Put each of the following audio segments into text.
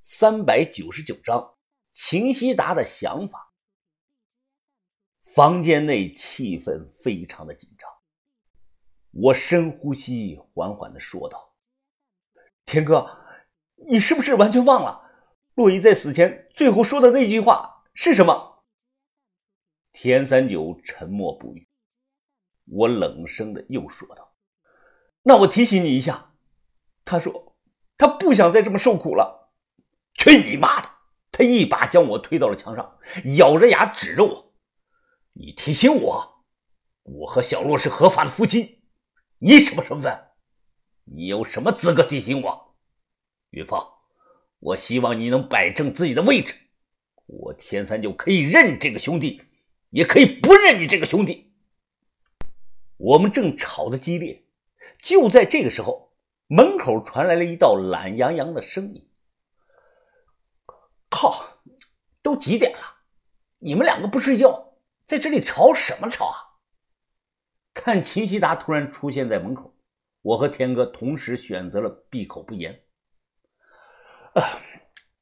三百九十九章，秦希达的想法。房间内气氛非常的紧张，我深呼吸，缓缓的说道：“田哥，你是不是完全忘了洛伊在死前最后说的那句话是什么？”田三九沉默不语，我冷声的又说道：“那我提醒你一下，他说他不想再这么受苦了。”去你妈的！他一把将我推到了墙上，咬着牙指着我：“你提醒我，我和小洛是合法的夫妻，你什么身份？你有什么资格提醒我？”云芳，我希望你能摆正自己的位置。我天三九可以认这个兄弟，也可以不认你这个兄弟。我们正吵得激烈，就在这个时候，门口传来了一道懒洋洋的声音。靠！都几点了？你们两个不睡觉，在这里吵什么吵啊？看秦希达突然出现在门口，我和天哥同时选择了闭口不言。啊！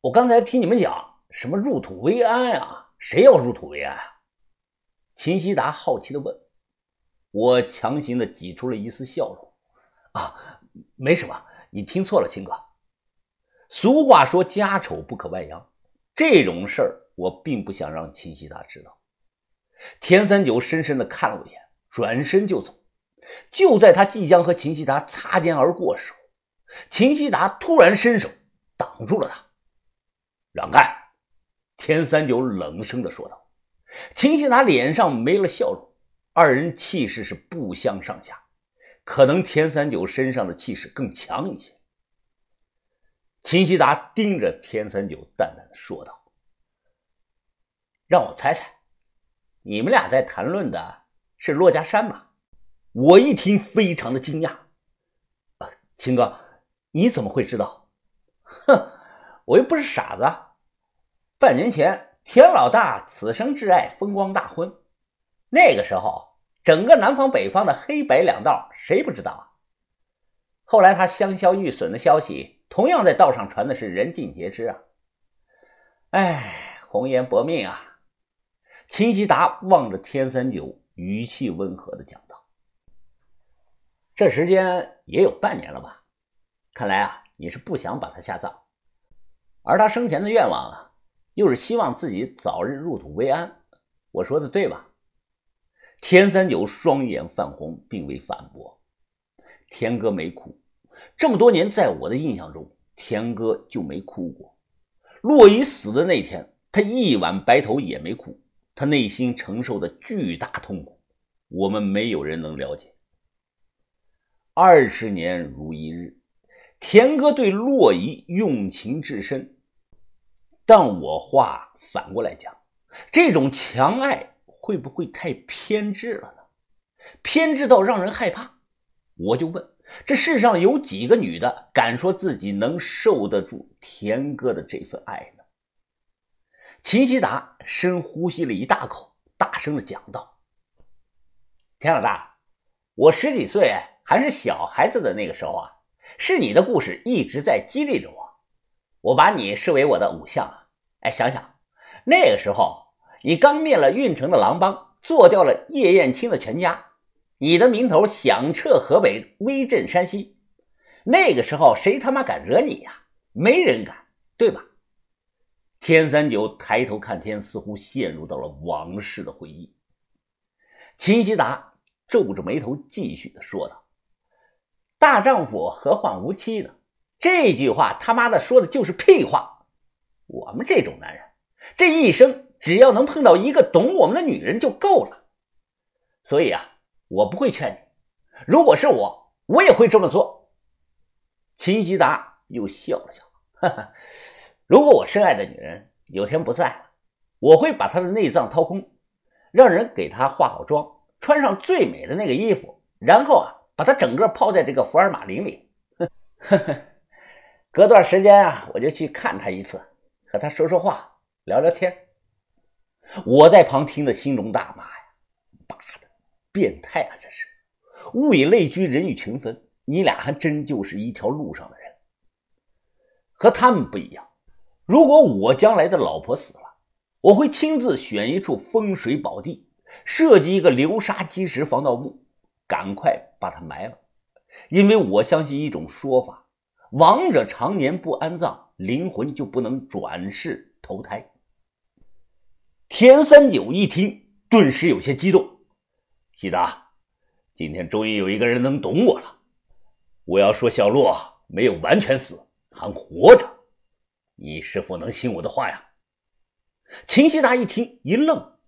我刚才听你们讲什么入土为安啊？谁要入土为安？啊秦希达好奇的问。我强行的挤出了一丝笑容。啊，没什么，你听错了，秦哥。俗话说，家丑不可外扬。这种事儿，我并不想让秦希达知道。田三九深深的看了我一眼，转身就走。就在他即将和秦希达擦肩而过时候，秦希达突然伸手挡住了他。让开！田三九冷声的说道。秦希达脸上没了笑容，二人气势是不相上下，可能田三九身上的气势更强一些。秦希达盯着田三九，淡淡的说道：“让我猜猜，你们俩在谈论的是骆家山吗？”我一听，非常的惊讶。“啊，秦哥，你怎么会知道？”“哼，我又不是傻子。半年前，田老大此生挚爱风光大婚，那个时候，整个南方北方的黑白两道，谁不知道啊？后来他香消玉损的消息。”同样在道上传的是人尽皆知啊！哎，红颜薄命啊！秦希达望着天三九，语气温和的讲道：“这时间也有半年了吧？看来啊，你是不想把他下葬，而他生前的愿望啊，又是希望自己早日入土为安。我说的对吧？”天三九双眼泛红，并未反驳。天哥没哭。这么多年，在我的印象中，田哥就没哭过。洛伊死的那天，他一晚白头也没哭。他内心承受的巨大痛苦，我们没有人能了解。二十年如一日，田哥对洛伊用情至深。但我话反过来讲，这种强爱会不会太偏执了呢？偏执到让人害怕？我就问。这世上有几个女的敢说自己能受得住田哥的这份爱呢？秦希达深呼吸了一大口，大声的讲道：“田老大，我十几岁还是小孩子的那个时候啊，是你的故事一直在激励着我，我把你视为我的偶像啊！哎，想想那个时候，你刚灭了运城的狼帮，做掉了叶燕青的全家。”你的名头响彻河北，威震山西。那个时候，谁他妈敢惹你呀？没人敢，对吧？天三九抬头看天，似乎陷入到了往事的回忆。秦希达皱着眉头，继续的说道：“大丈夫何患无妻呢？这句话他妈的说的就是屁话。我们这种男人，这一生只要能碰到一个懂我们的女人就够了。所以啊。”我不会劝你，如果是我，我也会这么做。秦希达又笑了笑，哈哈，如果我深爱的女人有天不在了，我会把她的内脏掏空，让人给她化好妆，穿上最美的那个衣服，然后啊，把她整个泡在这个福尔马林里。呵呵，隔段时间啊，我就去看她一次，和她说说话，聊聊天。我在旁听的心中大骂。变态啊！这是物以类聚，人以群分。你俩还真就是一条路上的人。和他们不一样，如果我将来的老婆死了，我会亲自选一处风水宝地，设计一个流沙基石防盗墓，赶快把她埋了。因为我相信一种说法：亡者常年不安葬，灵魂就不能转世投胎。田三九一听，顿时有些激动。喜达，今天终于有一个人能懂我了。我要说，小洛没有完全死，还活着。你是否能信我的话呀？秦希达一听，一愣：“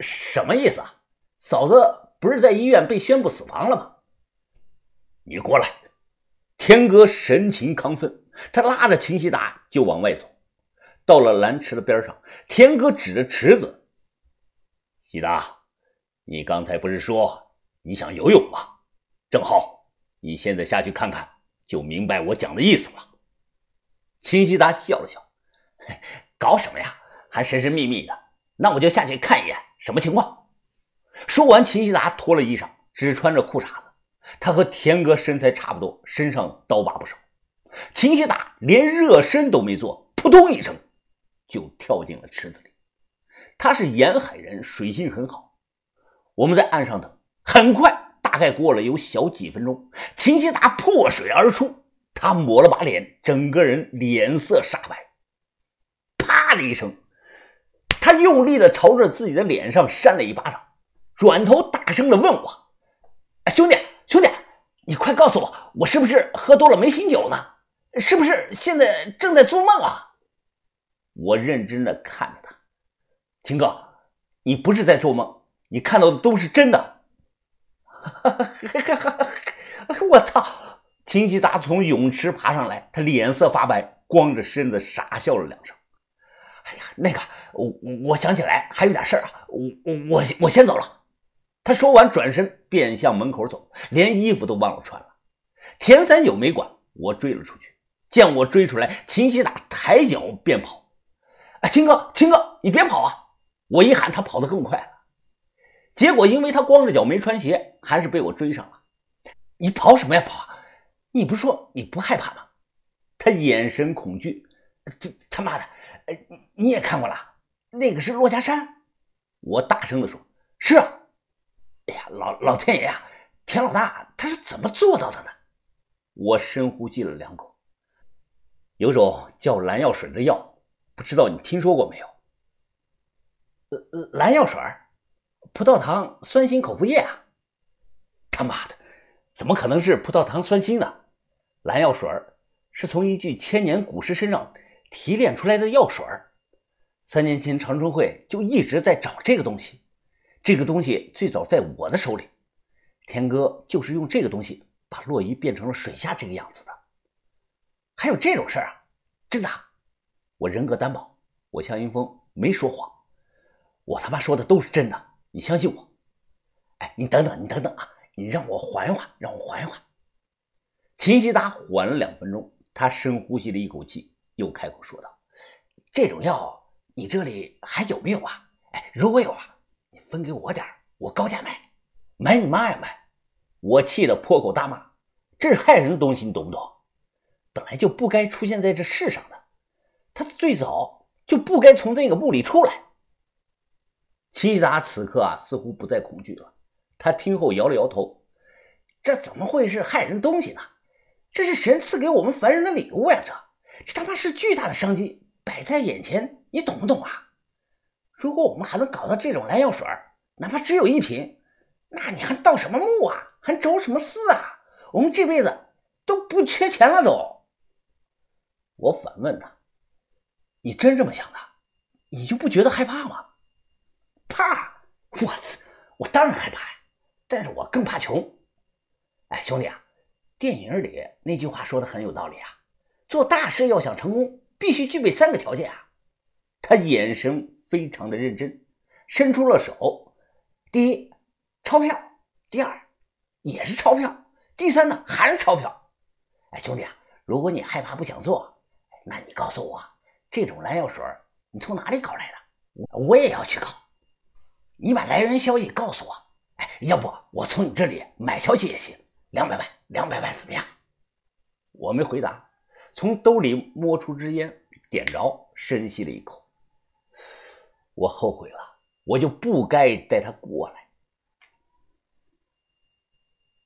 什么意思啊？嫂子不是在医院被宣布死亡了吗？”你过来。天哥神情亢奋，他拉着秦希达就往外走。到了蓝池的边上，天哥指着池子：“希达，你刚才不是说你想游泳吗？正好，你现在下去看看，就明白我讲的意思了。”秦西达笑了笑：“搞什么呀？还神神秘秘的？那我就下去看一眼，什么情况？”说完，秦西达脱了衣裳，只穿着裤衩子。他和田哥身材差不多，身上刀疤不少。秦西达连热身都没做，扑通一声。就跳进了池子里。他是沿海人，水性很好。我们在岸上等，很快，大概过了有小几分钟，秦希达破水而出。他抹了把脸，整个人脸色煞白。啪的一声，他用力的朝着自己的脸上扇了一巴掌，转头大声的问我：“哎兄弟，兄弟，你快告诉我，我是不是喝多了没醒酒呢？是不是现在正在做梦啊？”我认真的看着他，秦哥，你不是在做梦，你看到的都是真的。哈哈哈哈我操！秦希达从泳池爬上来，他脸色发白，光着身子傻笑了两声。哎呀，那个，我我想起来还有点事儿啊，我我我先走了。他说完，转身便向门口走，连衣服都忘了穿了。田三九没管，我追了出去。见我追出来，秦希达抬脚便跑。哎，秦哥，秦哥，你别跑啊！我一喊，他跑得更快了。结果，因为他光着脚没穿鞋，还是被我追上了。你跑什么呀跑？你不说你不害怕吗？他眼神恐惧。这他妈的，哎，你也看过了？那个是骆家山。我大声的说：“是。”哎呀，老老天爷呀，田老大他是怎么做到的呢？我深呼吸了两口，有种叫蓝药水的药。不知道你听说过没有？呃，蓝药水葡萄糖酸锌口服液啊！他妈的，怎么可能是葡萄糖酸锌呢？蓝药水是从一具千年古尸身上提炼出来的药水三年前长春会就一直在找这个东西，这个东西最早在我的手里，天哥就是用这个东西把洛伊变成了水下这个样子的。还有这种事儿啊？真的？我人格担保，我向云峰没说谎，我他妈说的都是真的，你相信我。哎，你等等，你等等啊，你让我缓一缓，让我缓一缓。秦希达缓了两分钟，他深呼吸了一口气，又开口说道：“这种药你这里还有没有啊？哎，如果有啊，你分给我点我高价卖。买你妈呀买！”我气得破口大骂：“这是害人的东西，你懂不懂？本来就不该出现在这世上的。”他最早就不该从那个墓里出来。齐达此刻啊，似乎不再恐惧了。他听后摇了摇头：“这怎么会是害人东西呢？这是神赐给我们凡人的礼物呀！这这他妈是巨大的商机，摆在眼前，你懂不懂啊？如果我们还能搞到这种蓝药水，哪怕只有一瓶，那你还盗什么墓啊？还找什么私啊？我们这辈子都不缺钱了都。”我反问他。你真这么想的？你就不觉得害怕吗？怕！我操！我当然害怕呀，但是我更怕穷。哎，兄弟啊，电影里那句话说的很有道理啊，做大事要想成功，必须具备三个条件啊。他眼神非常的认真，伸出了手。第一，钞票；第二，也是钞票；第三呢，还是钞票。哎，兄弟啊，如果你害怕不想做，那你告诉我。这种蓝药水你从哪里搞来的？我也要去搞。你把来人消息告诉我。哎，要不我从你这里买消息也行，两百万，两百万怎么样？我没回答，从兜里摸出支烟，点着，深吸了一口。我后悔了，我就不该带他过来。